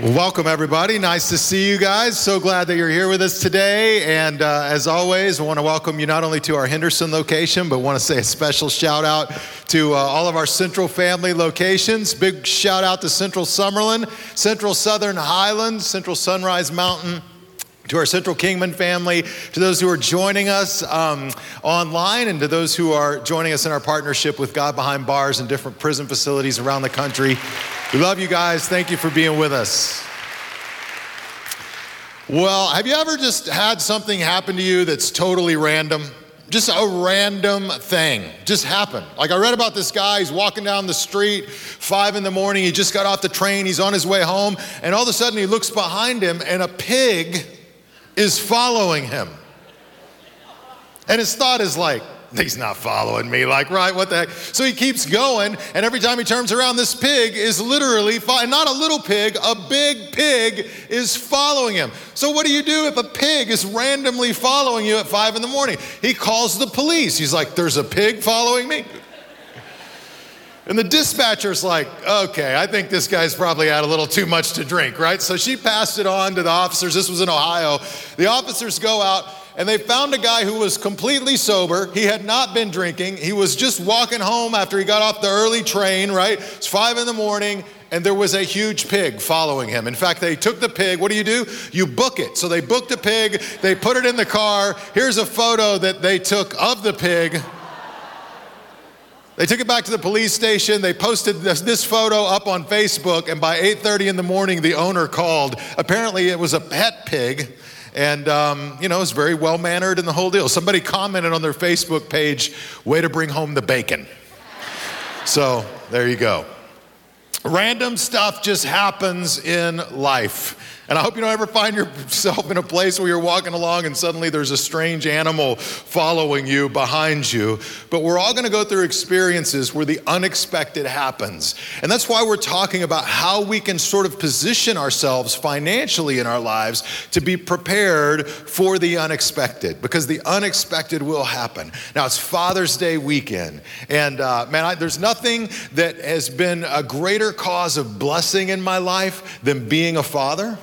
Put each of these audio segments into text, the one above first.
Welcome, everybody. Nice to see you guys. So glad that you're here with us today. And uh, as always, I want to welcome you not only to our Henderson location, but want to say a special shout out to uh, all of our Central family locations. Big shout out to Central Summerlin, Central Southern Highlands, Central Sunrise Mountain to our Central Kingman family, to those who are joining us um, online, and to those who are joining us in our partnership with God Behind Bars and different prison facilities around the country. We love you guys. Thank you for being with us. Well, have you ever just had something happen to you that's totally random? Just a random thing just happened. Like I read about this guy, he's walking down the street, five in the morning, he just got off the train, he's on his way home, and all of a sudden he looks behind him and a pig is following him. And his thought is like, he's not following me. Like, right, what the heck? So he keeps going, and every time he turns around, this pig is literally, fo- not a little pig, a big pig is following him. So what do you do if a pig is randomly following you at five in the morning? He calls the police. He's like, there's a pig following me? And the dispatcher's like, okay, I think this guy's probably had a little too much to drink, right? So she passed it on to the officers. This was in Ohio. The officers go out and they found a guy who was completely sober. He had not been drinking. He was just walking home after he got off the early train, right? It's five in the morning, and there was a huge pig following him. In fact, they took the pig. What do you do? You book it. So they booked a pig, they put it in the car. Here's a photo that they took of the pig. They took it back to the police station. They posted this, this, photo up on Facebook, and by 8:30 in the morning, the owner called. Apparently, it was a pet pig, and um, you know, it was very well mannered and the whole deal. Somebody commented on their Facebook page, "Way to bring home the bacon." so there you go. Random stuff just happens in life. And I hope you don't ever find yourself in a place where you're walking along and suddenly there's a strange animal following you behind you. But we're all going to go through experiences where the unexpected happens. And that's why we're talking about how we can sort of position ourselves financially in our lives to be prepared for the unexpected, because the unexpected will happen. Now, it's Father's Day weekend. And uh, man, I, there's nothing that has been a greater cause of blessing in my life than being a father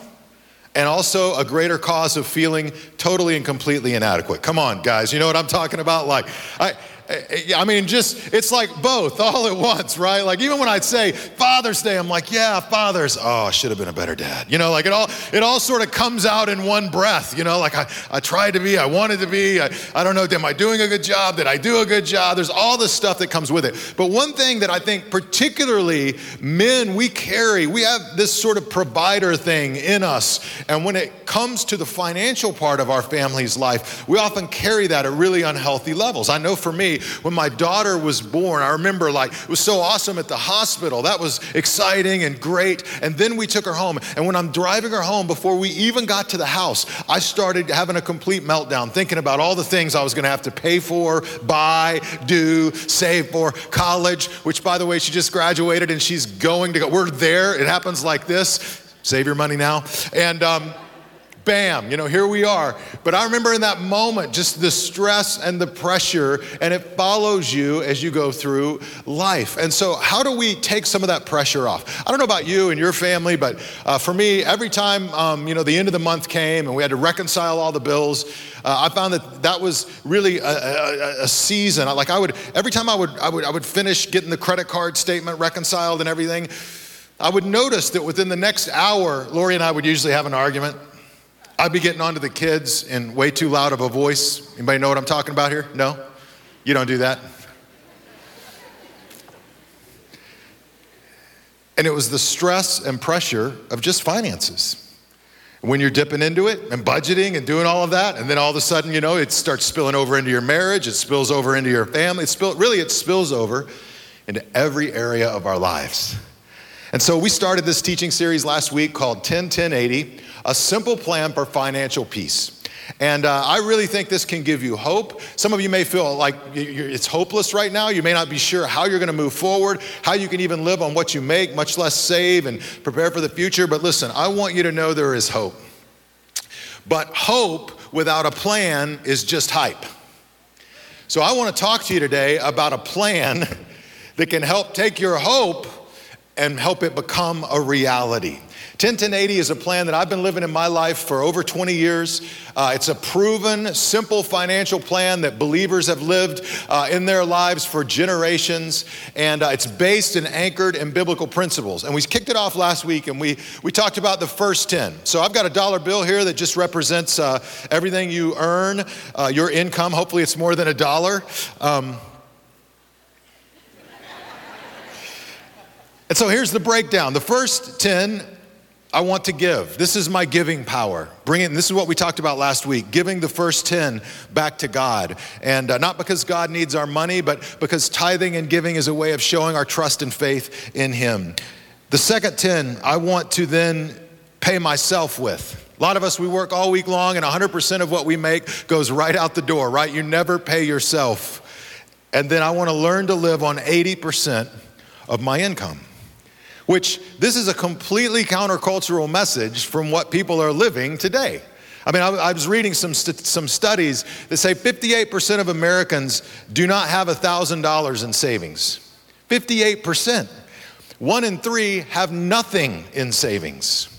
and also a greater cause of feeling totally and completely inadequate. Come on, guys, you know what I'm talking about? Like, I, Eh, eh, I mean, just, it's like both all at once, right? Like, even when I'd say Father's Day, I'm like, yeah, Father's, oh, I should have been a better dad. You know, like it all, it all sort of comes out in one breath, you know, like I, I tried to be, I wanted to be, I, I don't know, am I doing a good job? Did I do a good job? There's all this stuff that comes with it. But one thing that I think, particularly men, we carry, we have this sort of provider thing in us. And when it comes to the financial part of our family's life, we often carry that at really unhealthy levels. I know for me, when my daughter was born, I remember like it was so awesome at the hospital. That was exciting and great. And then we took her home. And when I'm driving her home, before we even got to the house, I started having a complete meltdown, thinking about all the things I was going to have to pay for, buy, do, save for college, which by the way, she just graduated and she's going to go. We're there. It happens like this. Save your money now. And, um, bam, you know, here we are. But I remember in that moment, just the stress and the pressure, and it follows you as you go through life. And so, how do we take some of that pressure off? I don't know about you and your family, but uh, for me, every time, um, you know, the end of the month came and we had to reconcile all the bills, uh, I found that that was really a, a, a, season. Like I would, every time I would, I would, I would finish getting the credit card statement reconciled and everything, I would notice that within the next hour, Lori and I would usually have an argument. I'd be getting onto the kids in way too loud of a voice. Anybody know what I'm talking about here? No? You don't do that? And it was the stress and pressure of just finances. When you're dipping into it and budgeting and doing all of that, and then all of a sudden, you know, it starts spilling over into your marriage, it spills over into your family, it spill, really, it spills over into every area of our lives. And so we started this teaching series last week called 10 10 80 a simple plan for financial peace. And uh, I really think this can give you hope. Some of you may feel like it's hopeless right now. You may not be sure how you're going to move forward, how you can even live on what you make, much less save and prepare for the future. But listen, I want you to know there is hope. But hope without a plan is just hype. So I want to talk to you today about a plan that can help take your hope and help it become a reality. 10 1080 is a plan that I've been living in my life for over 20 years. Uh, it's a proven, simple financial plan that believers have lived uh, in their lives for generations, and uh, it's based and anchored in biblical principles. And we kicked it off last week, and we, we talked about the first 10. So I've got a dollar bill here that just represents uh, everything you earn, uh, your income. Hopefully, it's more than a dollar. Um, and so here's the breakdown. The first 10 I want to give. This is my giving power. Bring it, this is what we talked about last week giving the first 10 back to God. And uh, not because God needs our money, but because tithing and giving is a way of showing our trust and faith in Him. The second 10, I want to then pay myself with. A lot of us, we work all week long, and 100% of what we make goes right out the door, right? You never pay yourself. And then I want to learn to live on 80% of my income which this is a completely countercultural message from what people are living today. I mean, I, I was reading some, st- some studies that say 58% of Americans do not have $1,000 in savings. 58%. One in three have nothing in savings.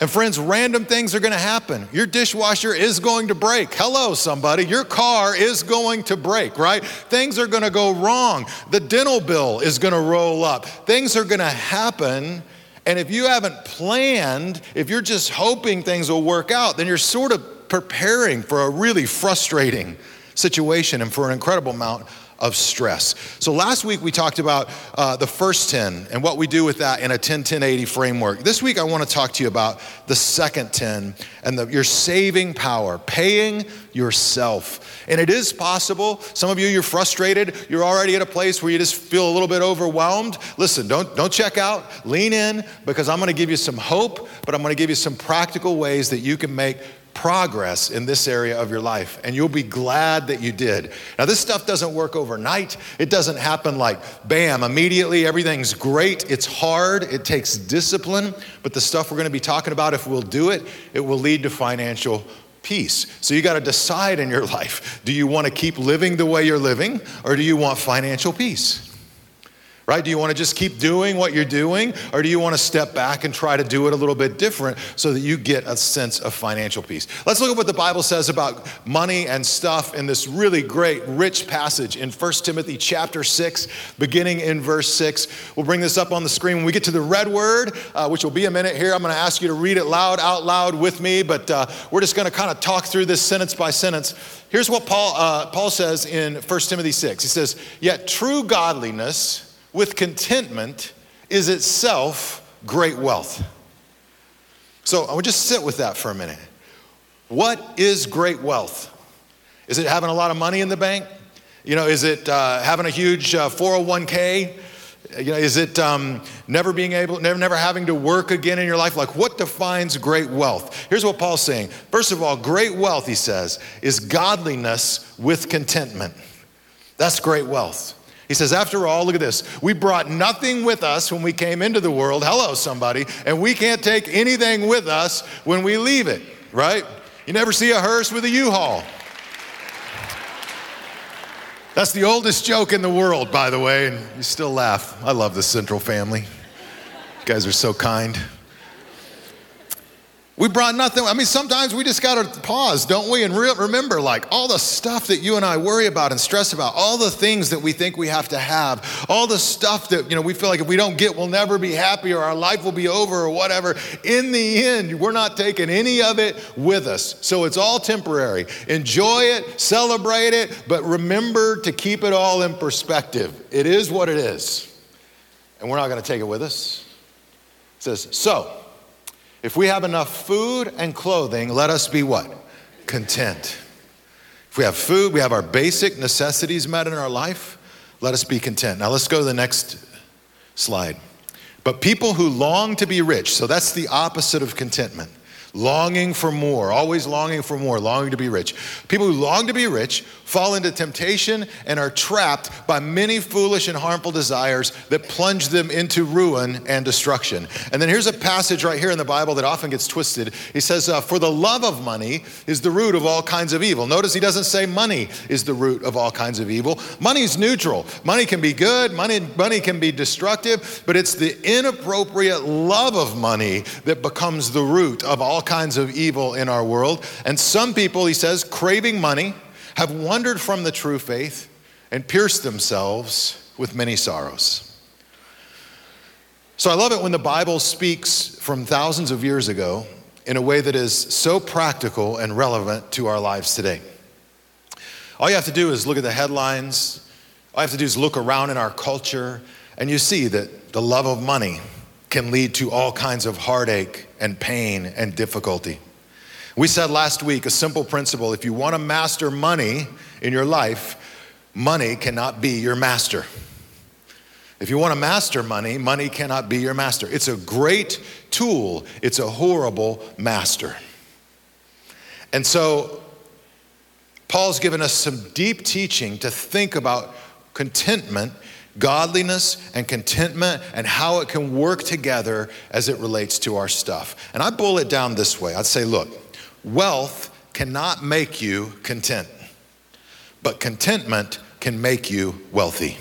And friends, random things are going to happen. Your dishwasher is going to break. Hello, somebody. Your car is going to break, right? Things are going to go wrong. The dental bill is going to roll up. Things are going to happen. And if you haven't planned, if you're just hoping things will work out, then you're sort of preparing for a really frustrating situation and for an incredible amount of stress. So last week we talked about uh, the first 10 and what we do with that in a 10 10 80 framework. This week I want to talk to you about the second 10 and the, your saving power, paying yourself. And it is possible. Some of you, you're frustrated. You're already at a place where you just feel a little bit overwhelmed. Listen, don't, don't check out. Lean in because I'm going to give you some hope, but I'm going to give you some practical ways that you can make progress in this area of your life, and you'll be glad that you did. Now, this stuff doesn't work overnight. It doesn't happen like bam, immediately everything's great. It's hard, it takes discipline, but the stuff we're going to be talking about, if we'll do it, it will lead to financial peace. So you got to decide in your life do you want to keep living the way you're living, or do you want financial peace? Right? Do you want to just keep doing what you're doing, or do you want to step back and try to do it a little bit different so that you get a sense of financial peace? Let's look at what the Bible says about money and stuff in this really great, rich passage in 1 Timothy chapter 6, beginning in verse 6. We'll bring this up on the screen. When we get to the red word, uh, which will be a minute here, I'm going to ask you to read it loud, out loud with me, but uh, we're just going to kind of talk through this sentence by sentence. Here's what Paul, uh, Paul says in 1 Timothy 6. He says, Yet true godliness, with contentment is itself great wealth. So I would just sit with that for a minute. What is great wealth? Is it having a lot of money in the bank? You know, is it uh, having a huge uh, 401k? You know, is it um, never being able, never, never having to work again in your life? Like, what defines great wealth? Here's what Paul's saying. First of all, great wealth, he says, is godliness with contentment. That's great wealth. He says, after all, look at this. We brought nothing with us when we came into the world. Hello, somebody. And we can't take anything with us when we leave it, right? You never see a hearse with a U Haul. That's the oldest joke in the world, by the way, and you still laugh. I love the Central family. You guys are so kind. We brought nothing. I mean, sometimes we just got to pause, don't we? And re- remember, like, all the stuff that you and I worry about and stress about, all the things that we think we have to have, all the stuff that, you know, we feel like if we don't get, we'll never be happy or our life will be over or whatever. In the end, we're not taking any of it with us. So it's all temporary. Enjoy it, celebrate it, but remember to keep it all in perspective. It is what it is. And we're not going to take it with us. It says, so, if we have enough food and clothing, let us be what? Content. If we have food, we have our basic necessities met in our life, let us be content. Now let's go to the next slide. But people who long to be rich, so that's the opposite of contentment. Longing for more, always longing for more, longing to be rich. People who long to be rich fall into temptation and are trapped by many foolish and harmful desires that plunge them into ruin and destruction. And then here's a passage right here in the Bible that often gets twisted. He says, uh, For the love of money is the root of all kinds of evil. Notice he doesn't say money is the root of all kinds of evil. Money's neutral. Money can be good, money, money can be destructive, but it's the inappropriate love of money that becomes the root of all kinds of evil in our world. And some people, he says, craving money, have wandered from the true faith and pierced themselves with many sorrows. So I love it when the Bible speaks from thousands of years ago in a way that is so practical and relevant to our lives today. All you have to do is look at the headlines. All you have to do is look around in our culture, and you see that the love of money can lead to all kinds of heartache and pain and difficulty. We said last week a simple principle if you want to master money in your life, money cannot be your master. If you want to master money, money cannot be your master. It's a great tool, it's a horrible master. And so, Paul's given us some deep teaching to think about contentment godliness and contentment and how it can work together as it relates to our stuff. And I boil it down this way I'd say, look, wealth cannot make you content, but contentment can make you wealthy.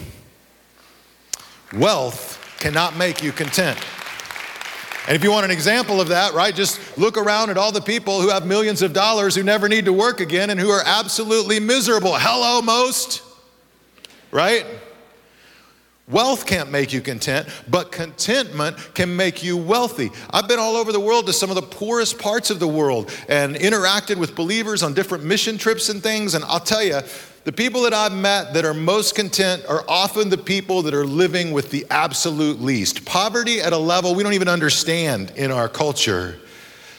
Wealth cannot make you content. And if you want an example of that, right, just look around at all the people who have millions of dollars who never need to work again and who are absolutely miserable. Hello, most, right? Wealth can't make you content, but contentment can make you wealthy. I've been all over the world to some of the poorest parts of the world and interacted with believers on different mission trips and things. And I'll tell you, the people that I've met that are most content are often the people that are living with the absolute least. Poverty at a level we don't even understand in our culture.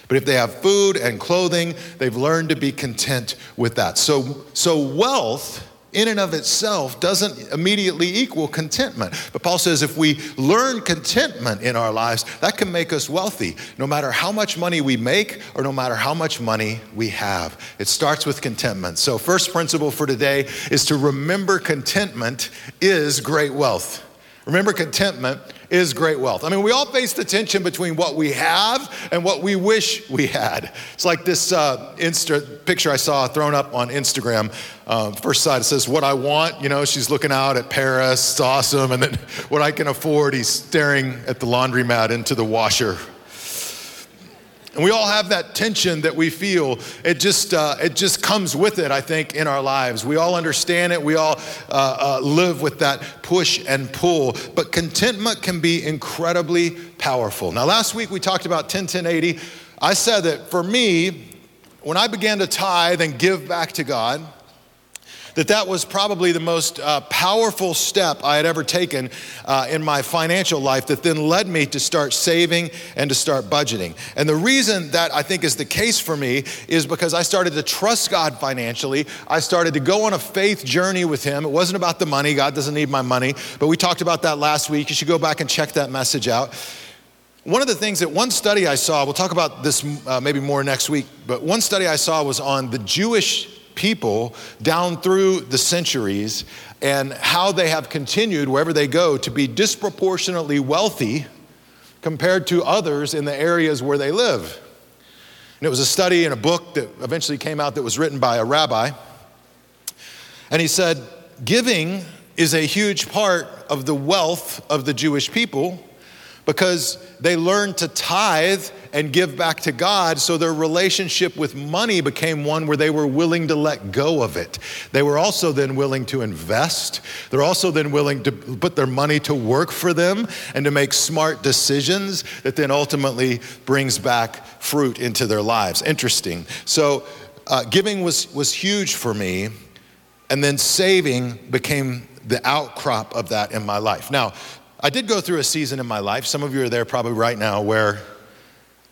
But if they have food and clothing, they've learned to be content with that. So, so wealth in and of itself doesn't immediately equal contentment. But Paul says if we learn contentment in our lives, that can make us wealthy, no matter how much money we make or no matter how much money we have. It starts with contentment. So, first principle for today is to remember contentment is great wealth. Remember, contentment is great wealth. I mean, we all face the tension between what we have and what we wish we had. It's like this uh, Insta picture I saw thrown up on Instagram. Um, first side it says, What I want, you know, she's looking out at Paris, it's awesome. And then what I can afford, he's staring at the laundromat into the washer and we all have that tension that we feel. It just, uh, it just comes with it, I think, in our lives. We all understand it. We all uh, uh, live with that push and pull. But contentment can be incredibly powerful. Now, last week we talked about 10 10 80. I said that for me, when I began to tithe and give back to God, that that was probably the most uh, powerful step I had ever taken uh, in my financial life that then led me to start saving and to start budgeting. And the reason that I think is the case for me is because I started to trust God financially. I started to go on a faith journey with Him. It wasn't about the money, God doesn't need my money, but we talked about that last week. You should go back and check that message out. One of the things that one study I saw, we'll talk about this uh, maybe more next week, but one study I saw was on the Jewish people down through the centuries and how they have continued, wherever they go, to be disproportionately wealthy compared to others in the areas where they live. And it was a study in a book that eventually came out that was written by a rabbi. And he said, Giving is a huge part of the wealth of the Jewish people because they learned to tithe and give back to God, so their relationship with money became one where they were willing to let go of it. They were also then willing to invest. They're also then willing to put their money to work for them and to make smart decisions that then ultimately brings back fruit into their lives. Interesting. So, uh, giving was, was huge for me, and then saving became the outcrop of that in my life. Now, I did go through a season in my life, some of you are there probably right now, where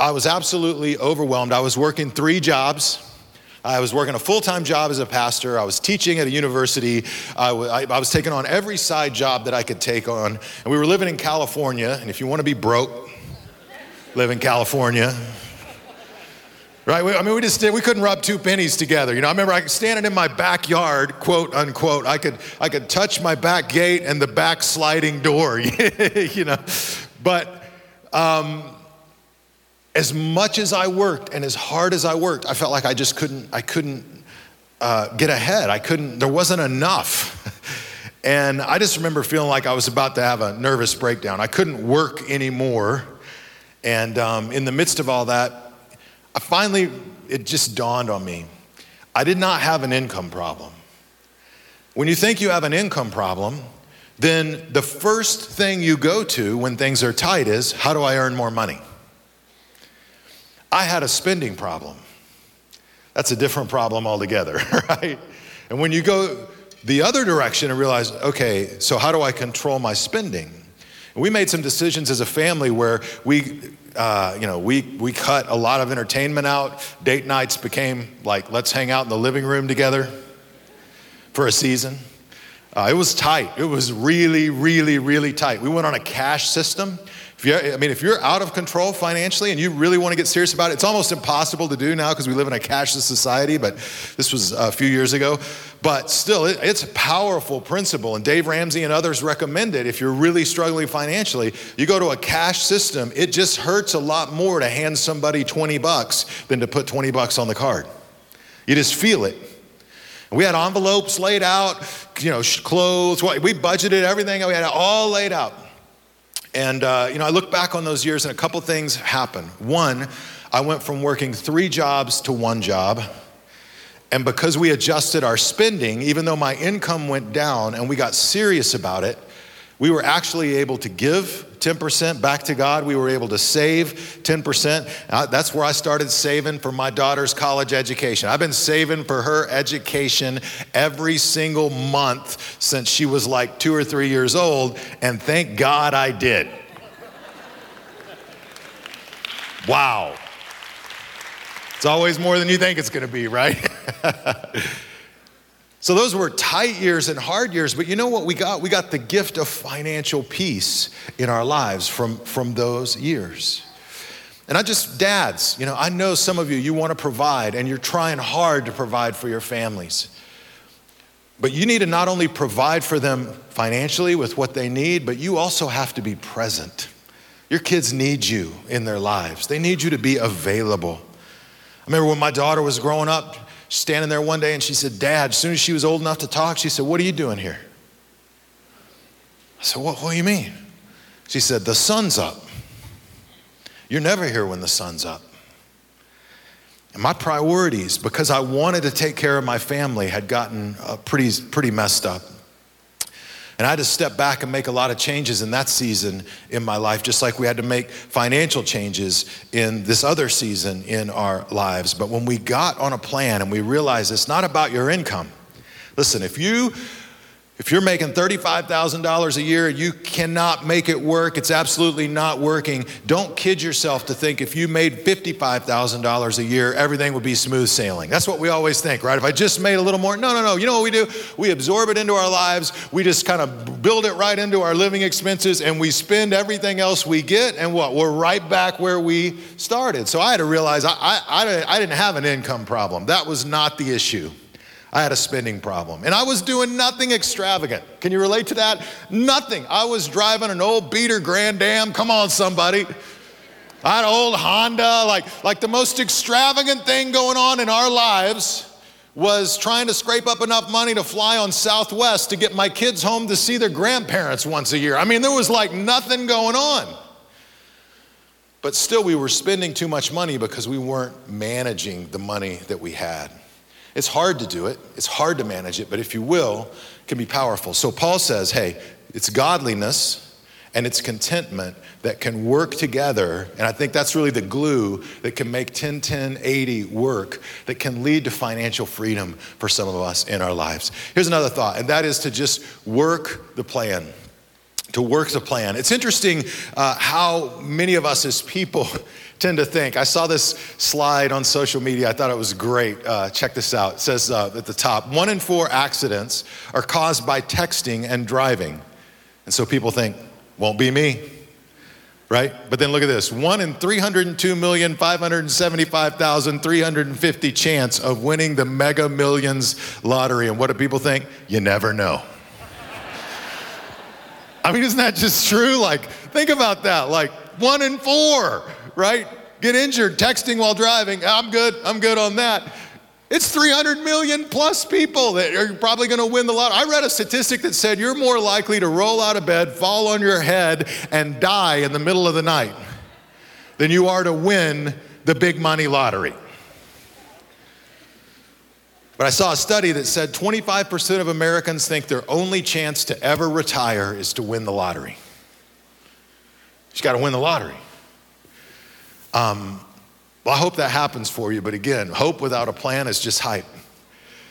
I was absolutely overwhelmed. I was working three jobs. I was working a full time job as a pastor. I was teaching at a university. I, w- I was taking on every side job that I could take on. And we were living in California. And if you want to be broke, live in California. Right? I mean, we just did, we couldn't rub two pennies together. You know, I remember I standing in my backyard, quote unquote, I could, I could touch my back gate and the back sliding door, you know. But um, as much as I worked and as hard as I worked, I felt like I just couldn't, I couldn't uh, get ahead. I couldn't, there wasn't enough. and I just remember feeling like I was about to have a nervous breakdown. I couldn't work anymore. And um, in the midst of all that, I finally, it just dawned on me I did not have an income problem. When you think you have an income problem, then the first thing you go to when things are tight is how do I earn more money? I had a spending problem. That's a different problem altogether, right? And when you go the other direction and realize, okay, so how do I control my spending? We made some decisions as a family where we uh, you know, we, we cut a lot of entertainment out. Date nights became like, let's hang out in the living room together for a season. Uh, it was tight. It was really, really, really tight. We went on a cash system. If you, I mean, if you're out of control financially and you really want to get serious about it, it's almost impossible to do now because we live in a cashless society, but this was a few years ago. But still, it, it's a powerful principle. And Dave Ramsey and others recommend it if you're really struggling financially. You go to a cash system, it just hurts a lot more to hand somebody 20 bucks than to put 20 bucks on the card. You just feel it. We had envelopes laid out, you know, clothes. We budgeted everything. We had it all laid out. And, uh, you know, I look back on those years and a couple things happened. One, I went from working three jobs to one job. And because we adjusted our spending, even though my income went down and we got serious about it, we were actually able to give 10% back to God. We were able to save 10%. Uh, that's where I started saving for my daughter's college education. I've been saving for her education every single month since she was like two or three years old, and thank God I did. Wow. It's always more than you think it's going to be, right? So those were tight years and hard years, but you know what we got? We got the gift of financial peace in our lives from, from those years. And I just, dads, you know, I know some of you, you want to provide and you're trying hard to provide for your families. But you need to not only provide for them financially with what they need, but you also have to be present. Your kids need you in their lives, they need you to be available. I remember when my daughter was growing up, standing there one day and she said, Dad, as soon as she was old enough to talk, she said, What are you doing here? I said, What, what do you mean? She said, The sun's up. You're never here when the sun's up. And my priorities, because I wanted to take care of my family, had gotten uh, pretty, pretty messed up. And I had to step back and make a lot of changes in that season in my life, just like we had to make financial changes in this other season in our lives. But when we got on a plan and we realized it's not about your income, listen, if you if you're making $35,000 a year, you cannot make it work. It's absolutely not working. Don't kid yourself to think if you made $55,000 a year, everything would be smooth sailing. That's what we always think, right? If I just made a little more, no, no, no. You know what we do? We absorb it into our lives. We just kind of build it right into our living expenses and we spend everything else we get. And what? We're right back where we started. So I had to realize I, I, I didn't have an income problem. That was not the issue. I had a spending problem. And I was doing nothing extravagant. Can you relate to that? Nothing. I was driving an old beater Grand Am. Come on, somebody. I had an old Honda. Like, like the most extravagant thing going on in our lives was trying to scrape up enough money to fly on Southwest to get my kids home to see their grandparents once a year. I mean, there was like nothing going on. But still, we were spending too much money because we weren't managing the money that we had. It's hard to do it, it's hard to manage it, but if you will, it can be powerful. So Paul says, hey, it's godliness and it's contentment that can work together. And I think that's really the glue that can make 10 10 80 work, that can lead to financial freedom for some of us in our lives. Here's another thought, and that is to just work the plan. To work the plan. It's interesting uh, how many of us as people tend to think. I saw this slide on social media. I thought it was great. Uh, check this out. It says uh, at the top one in four accidents are caused by texting and driving. And so people think, won't be me. right? But then look at this one in 302,575,350 chance of winning the mega millions lottery. And what do people think? You never know. I mean, isn't that just true? Like, think about that. Like, one in four, right? Get injured texting while driving. I'm good. I'm good on that. It's 300 million plus people that are probably going to win the lottery. I read a statistic that said you're more likely to roll out of bed, fall on your head, and die in the middle of the night than you are to win the big money lottery. But I saw a study that said 25% of Americans think their only chance to ever retire is to win the lottery. You got to win the lottery. Um, well, I hope that happens for you, but again, hope without a plan is just hype.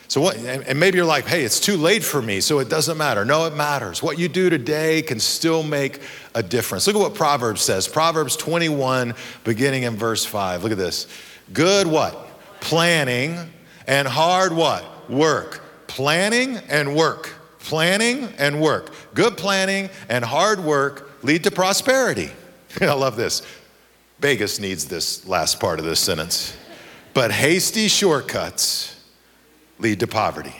So what, and maybe you're like, hey, it's too late for me, so it doesn't matter. No, it matters. What you do today can still make a difference. Look at what Proverbs says. Proverbs 21, beginning in verse 5. Look at this. Good what? Planning and hard what? Work. Planning and work. Planning and work. Good planning and hard work lead to prosperity. I love this. Vegas needs this last part of this sentence. But hasty shortcuts lead to poverty.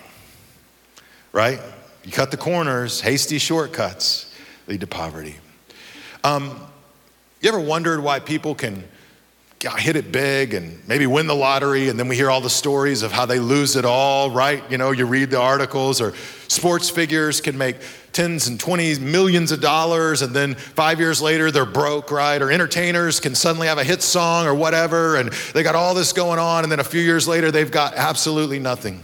Right? You cut the corners, hasty shortcuts lead to poverty. Um, you ever wondered why people can hit it big and maybe win the lottery, and then we hear all the stories of how they lose it all, right? You know, you read the articles, or sports figures can make tens and twenties millions of dollars and then five years later they're broke right or entertainers can suddenly have a hit song or whatever and they got all this going on and then a few years later they've got absolutely nothing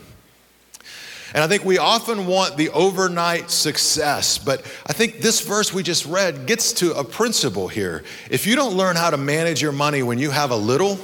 and I think we often want the overnight success, but I think this verse we just read gets to a principle here. If you don't learn how to manage your money when you have a little,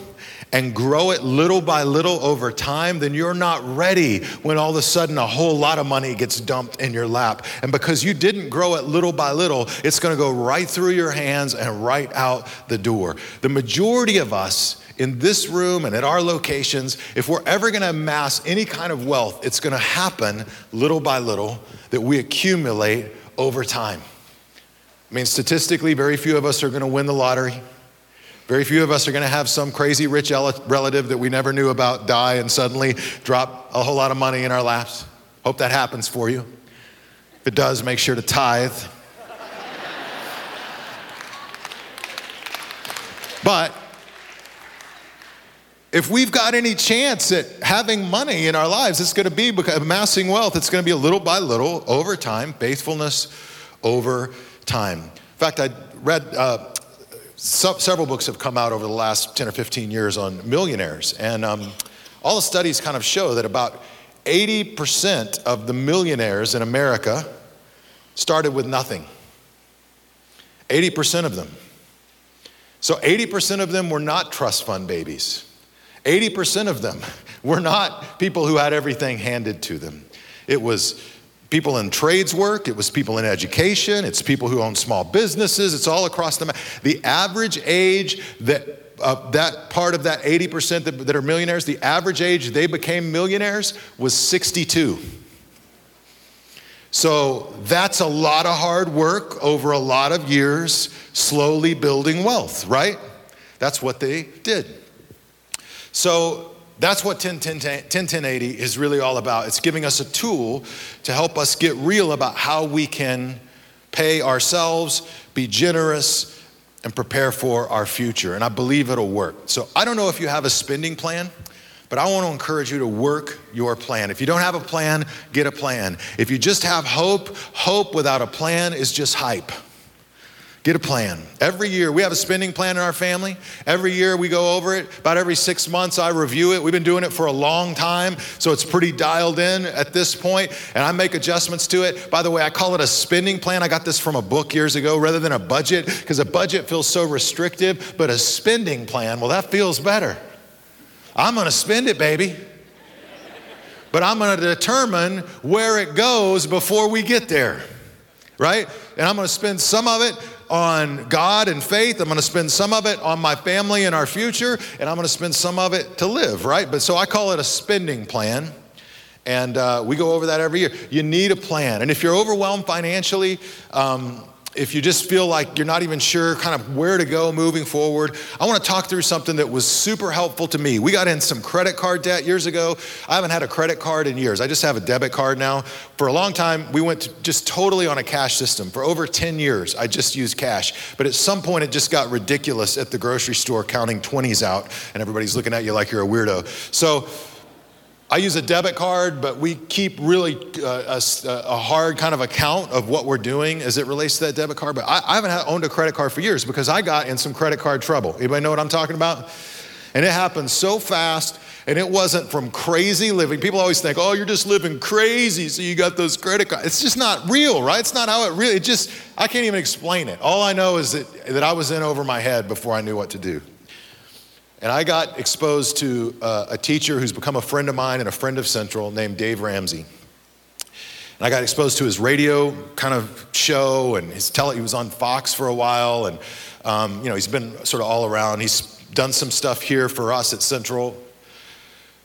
and grow it little by little over time, then you're not ready when all of a sudden a whole lot of money gets dumped in your lap. And because you didn't grow it little by little, it's gonna go right through your hands and right out the door. The majority of us in this room and at our locations, if we're ever gonna amass any kind of wealth, it's gonna happen little by little that we accumulate over time. I mean, statistically, very few of us are gonna win the lottery. Very few of us are going to have some crazy rich relative that we never knew about die and suddenly drop a whole lot of money in our laps. Hope that happens for you. If it does, make sure to tithe. but if we've got any chance at having money in our lives, it's going to be amassing wealth. It's going to be little by little over time, faithfulness over time. In fact, I read uh, so, several books have come out over the last 10 or 15 years on millionaires. And um, all the studies kind of show that about 80% of the millionaires in America started with nothing. 80% of them. So 80% of them were not trust fund babies. 80% of them were not people who had everything handed to them. It was people in trades work, it was people in education, it's people who own small businesses, it's all across the map. The average age that uh, that part of that 80% that, that are millionaires, the average age they became millionaires was 62. So that's a lot of hard work over a lot of years, slowly building wealth, right? That's what they did. So that's what 10, 10, 10, 1080 is really all about. It's giving us a tool to help us get real about how we can pay ourselves, be generous, and prepare for our future. And I believe it'll work. So I don't know if you have a spending plan. But I want to encourage you to work your plan. If you don't have a plan, get a plan. If you just have hope, hope without a plan is just hype. Get a plan. Every year, we have a spending plan in our family. Every year, we go over it. About every six months, I review it. We've been doing it for a long time, so it's pretty dialed in at this point, and I make adjustments to it. By the way, I call it a spending plan. I got this from a book years ago rather than a budget, because a budget feels so restrictive, but a spending plan, well, that feels better. I'm gonna spend it, baby. But I'm gonna determine where it goes before we get there, right? And I'm gonna spend some of it on God and faith. I'm going to spend some of it on my family and our future, and I'm going to spend some of it to live, right? But so I call it a spending plan. And uh, we go over that every year. You need a plan. And if you're overwhelmed financially, um, if you just feel like you're not even sure kind of where to go moving forward, I want to talk through something that was super helpful to me. We got in some credit card debt years ago. I haven't had a credit card in years. I just have a debit card now. For a long time, we went to just totally on a cash system. For over 10 years, I just used cash. But at some point, it just got ridiculous at the grocery store counting 20s out, and everybody's looking at you like you're a weirdo. So I use a debit card, but we keep really uh, a, a, hard kind of account of what we're doing as it relates to that debit card. But I, I haven't had, owned a credit card for years because I got in some credit card trouble. Anybody know what I'm talking about? And it happened so fast, and it wasn't from crazy living. People always think, oh, you're just living crazy, so you got those credit cards. It's just not real, right? It's not how it really, it just, I can't even explain it. All I know is that, that I was in over my head before I knew what to do. And I got exposed to uh, a teacher who's become a friend of mine and a friend of Central named Dave Ramsey. And I got exposed to his radio kind of show and his tele, he was on Fox for a while. And, um, you know, he's been sort of all around. He's done some stuff here for us at Central.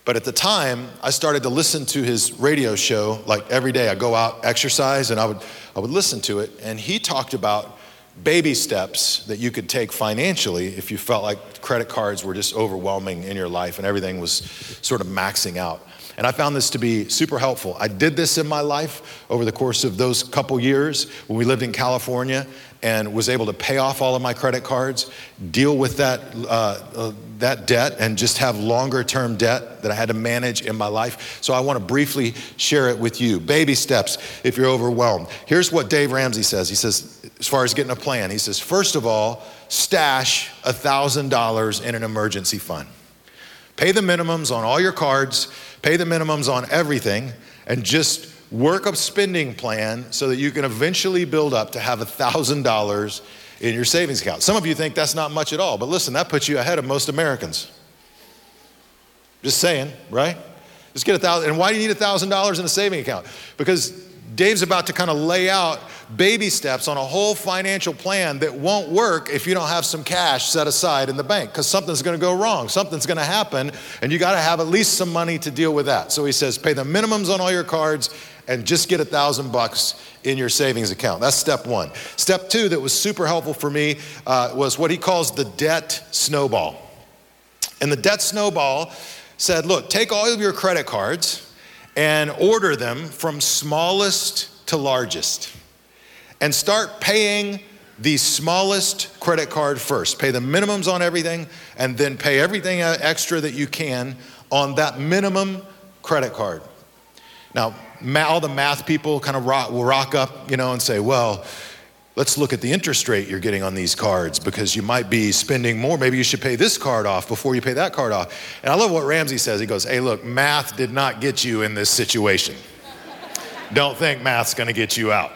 But at the time, I started to listen to his radio show like every day. I go out, exercise, and I would, I would listen to it. And he talked about baby steps that you could take financially if you felt like credit cards were just overwhelming in your life and everything was sort of maxing out. And I found this to be super helpful. I did this in my life over the course of those couple years when we lived in California and was able to pay off all of my credit cards, deal with that, uh, uh, that debt, and just have longer term debt that I had to manage in my life. So I want to briefly share it with you. Baby steps if you're overwhelmed. Here's what Dave Ramsey says He says, as far as getting a plan, he says, first of all, stash $1,000 in an emergency fund. Pay the minimums on all your cards, pay the minimums on everything, and just work a spending plan so that you can eventually build up to have $1,000 in your savings account. Some of you think that's not much at all, but listen, that puts you ahead of most Americans. Just saying, right? Just get a thousand. And why do you need a thousand dollars in a saving account? Because Dave's about to kind of lay out baby steps on a whole financial plan that won't work if you don't have some cash set aside in the bank because something's going to go wrong. Something's going to happen, and you got to have at least some money to deal with that. So he says, pay the minimums on all your cards and just get a thousand bucks in your savings account. That's step one. Step two, that was super helpful for me, uh, was what he calls the debt snowball. And the debt snowball said, look, take all of your credit cards and order them from smallest to largest and start paying the smallest credit card first. Pay the minimums on everything and then pay everything uh, extra that you can on that minimum credit card. Now, all the math people kind of rock, will rock up, you know, and say, well, let's look at the interest rate you're getting on these cards because you might be spending more. Maybe you should pay this card off before you pay that card off. And I love what Ramsey says. He goes, hey, look, math did not get you in this situation. Don't think math's gonna get you out.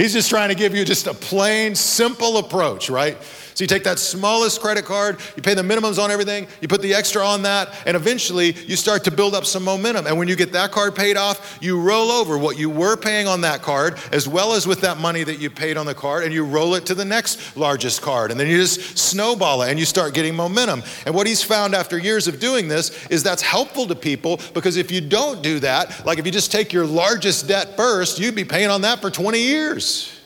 He's just trying to give you just a plain, simple approach, right? So you take that smallest credit card, you pay the minimums on everything, you put the extra on that, and eventually you start to build up some momentum. And when you get that card paid off, you roll over what you were paying on that card, as well as with that money that you paid on the card, and you roll it to the next largest card. And then you just snowball it and you start getting momentum. And what he's found after years of doing this is that's helpful to people because if you don't do that, like if you just take your largest debt first, you'd be paying on that for 20 years.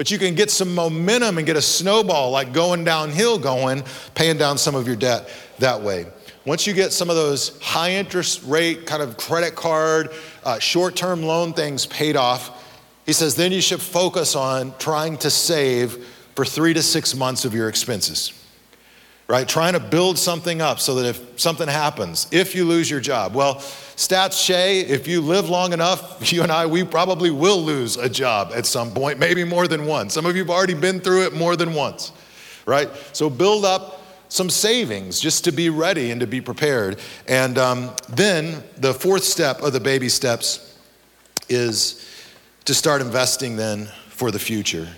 But you can get some momentum and get a snowball like going downhill going, paying down some of your debt that way. Once you get some of those high interest rate kind of credit card, uh, short term loan things paid off, he says then you should focus on trying to save for three to six months of your expenses right? Trying to build something up so that if something happens, if you lose your job, well, stats say if you live long enough, you and I, we probably will lose a job at some point, maybe more than once. Some of you have already been through it more than once, right? So build up some savings just to be ready and to be prepared. And um, then the fourth step of the baby steps is to start investing then for the future.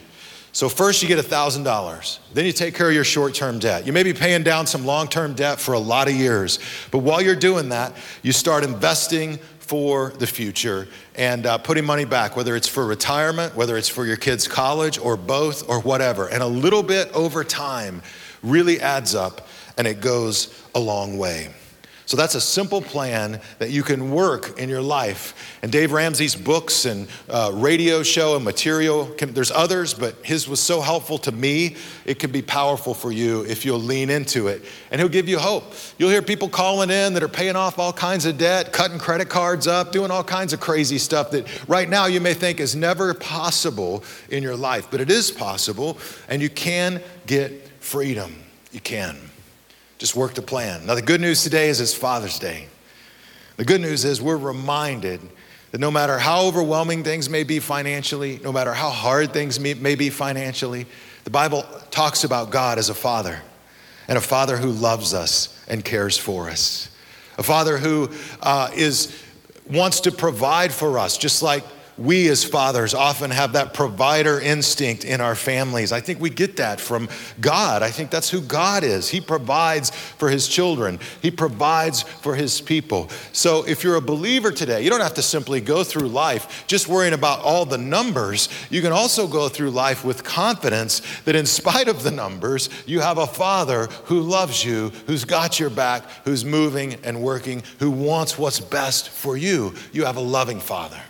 So, first you get $1,000. Then you take care of your short term debt. You may be paying down some long term debt for a lot of years. But while you're doing that, you start investing for the future and uh, putting money back, whether it's for retirement, whether it's for your kids' college, or both, or whatever. And a little bit over time really adds up and it goes a long way. So that's a simple plan that you can work in your life. And Dave Ramsey's books and uh, radio show and material, can, there's others, but his was so helpful to me. It can be powerful for you if you'll lean into it. And he'll give you hope. You'll hear people calling in that are paying off all kinds of debt, cutting credit cards up, doing all kinds of crazy stuff that right now you may think is never possible in your life, but it is possible, and you can get freedom. You can. Just work the plan. Now, the good news today is it's Father's Day. The good news is we're reminded that no matter how overwhelming things may be financially, no matter how hard things may be financially, the Bible talks about God as a father and a father who loves us and cares for us. A father who uh, is, wants to provide for us, just like we as fathers often have that provider instinct in our families. I think we get that from God. I think that's who God is. He provides for his children, he provides for his people. So if you're a believer today, you don't have to simply go through life just worrying about all the numbers. You can also go through life with confidence that in spite of the numbers, you have a father who loves you, who's got your back, who's moving and working, who wants what's best for you. You have a loving father.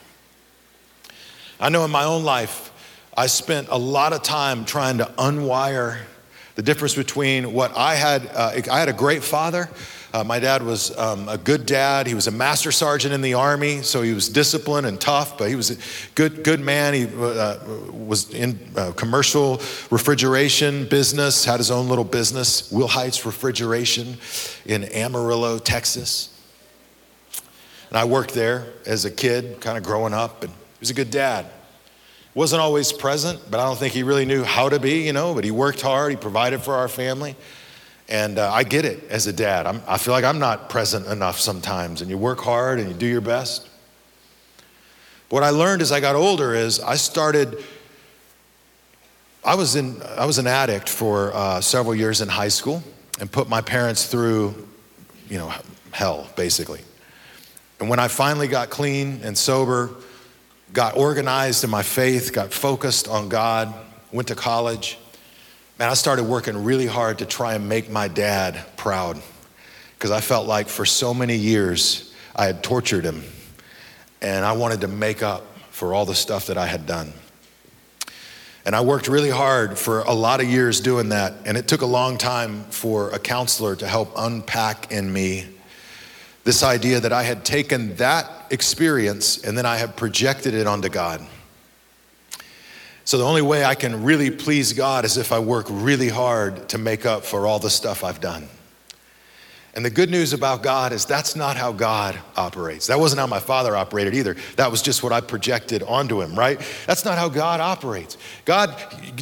I know in my own life, I spent a lot of time trying to unwire the difference between what I had. Uh, I had a great father. Uh, my dad was um, a good dad. He was a master sergeant in the army, so he was disciplined and tough, but he was a good, good man. He uh, was in uh, commercial refrigeration business, had his own little business, Will Heights Refrigeration in Amarillo, Texas. And I worked there as a kid, kind of growing up, and was a good dad. Wasn't always present, but I don't think he really knew how to be, you know, but he worked hard, he provided for our family. And uh, I get it as a dad. I'm, I feel like I'm not present enough sometimes, and you work hard and you do your best. What I learned as I got older is I started. I was in I was an addict for uh, several years in high school, and put my parents through, you know, hell basically. And when I finally got clean and sober, got organized in my faith, got focused on God, went to college, man, I started working really hard to try and make my dad proud because I felt like for so many years I had tortured him and I wanted to make up for all the stuff that I had done. And I worked really hard for a lot of years doing that, and it took a long time for a counselor to help unpack in me this idea that I had taken that experience and then I have projected it onto God. So the only way I can really please God is if I work really hard to make up for all the stuff I've done. And the good news about God is that's not how God operates. That wasn't how my father operated either. That was just what I projected onto him, right? That's not how God operates. God,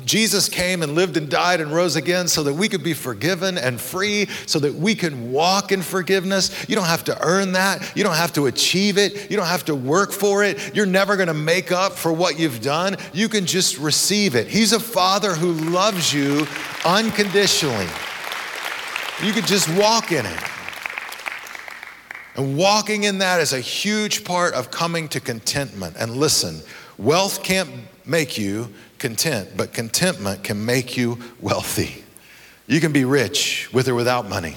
Jesus came and lived and died and rose again so that we could be forgiven and free, so that we can walk in forgiveness. You don't have to earn that. You don't have to achieve it. You don't have to work for it. You're never going to make up for what you've done. You can just receive it. He's a father who loves you unconditionally. You could just walk in it. And walking in that is a huge part of coming to contentment. And listen, wealth can't make you content, but contentment can make you wealthy. You can be rich with or without money.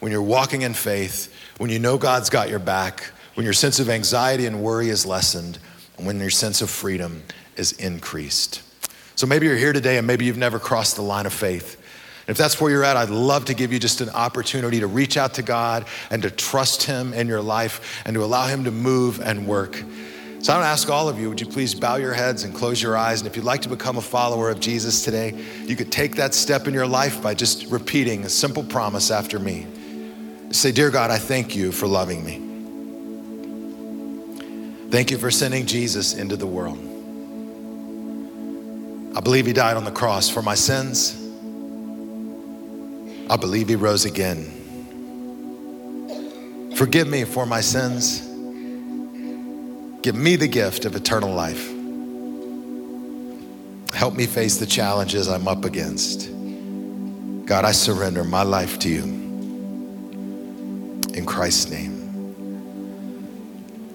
When you're walking in faith, when you know God's got your back, when your sense of anxiety and worry is lessened, and when your sense of freedom is increased. So maybe you're here today and maybe you've never crossed the line of faith. If that's where you're at, I'd love to give you just an opportunity to reach out to God and to trust Him in your life and to allow Him to move and work. So I want to ask all of you, would you please bow your heads and close your eyes? And if you'd like to become a follower of Jesus today, you could take that step in your life by just repeating a simple promise after me. Say, Dear God, I thank you for loving me. Thank you for sending Jesus into the world. I believe he died on the cross for my sins. I believe he rose again. Forgive me for my sins. Give me the gift of eternal life. Help me face the challenges I'm up against. God, I surrender my life to you. In Christ's name.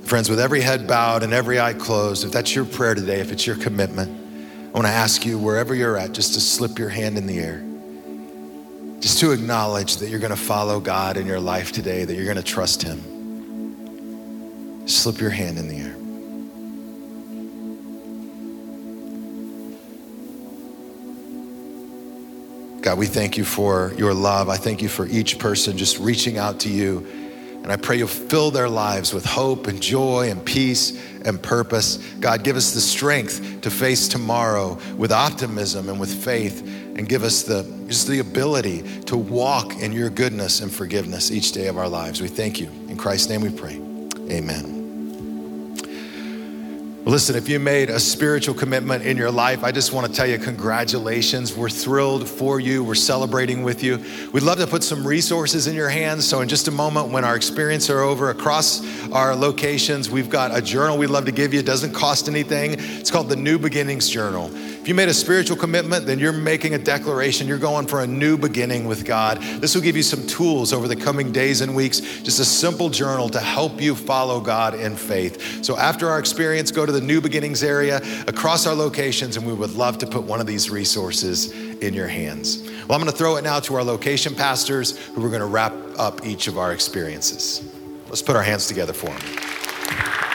Friends, with every head bowed and every eye closed, if that's your prayer today, if it's your commitment, I want to ask you, wherever you're at, just to slip your hand in the air. Just to acknowledge that you're going to follow God in your life today, that you're going to trust Him. Slip your hand in the air. God, we thank you for your love. I thank you for each person just reaching out to you. And I pray you'll fill their lives with hope and joy and peace and purpose. God, give us the strength to face tomorrow with optimism and with faith, and give us the, just the ability to walk in your goodness and forgiveness each day of our lives. We thank you. In Christ's name we pray. Amen. Listen, if you made a spiritual commitment in your life, I just want to tell you congratulations. We're thrilled for you. We're celebrating with you. We'd love to put some resources in your hands. So, in just a moment, when our experience are over across our locations, we've got a journal we'd love to give you. It doesn't cost anything. It's called the New Beginnings Journal. If you made a spiritual commitment, then you're making a declaration. You're going for a new beginning with God. This will give you some tools over the coming days and weeks, just a simple journal to help you follow God in faith. So after our experience, go to the New Beginnings area across our locations, and we would love to put one of these resources in your hands. Well, I'm going to throw it now to our location pastors who are going to wrap up each of our experiences. Let's put our hands together for them.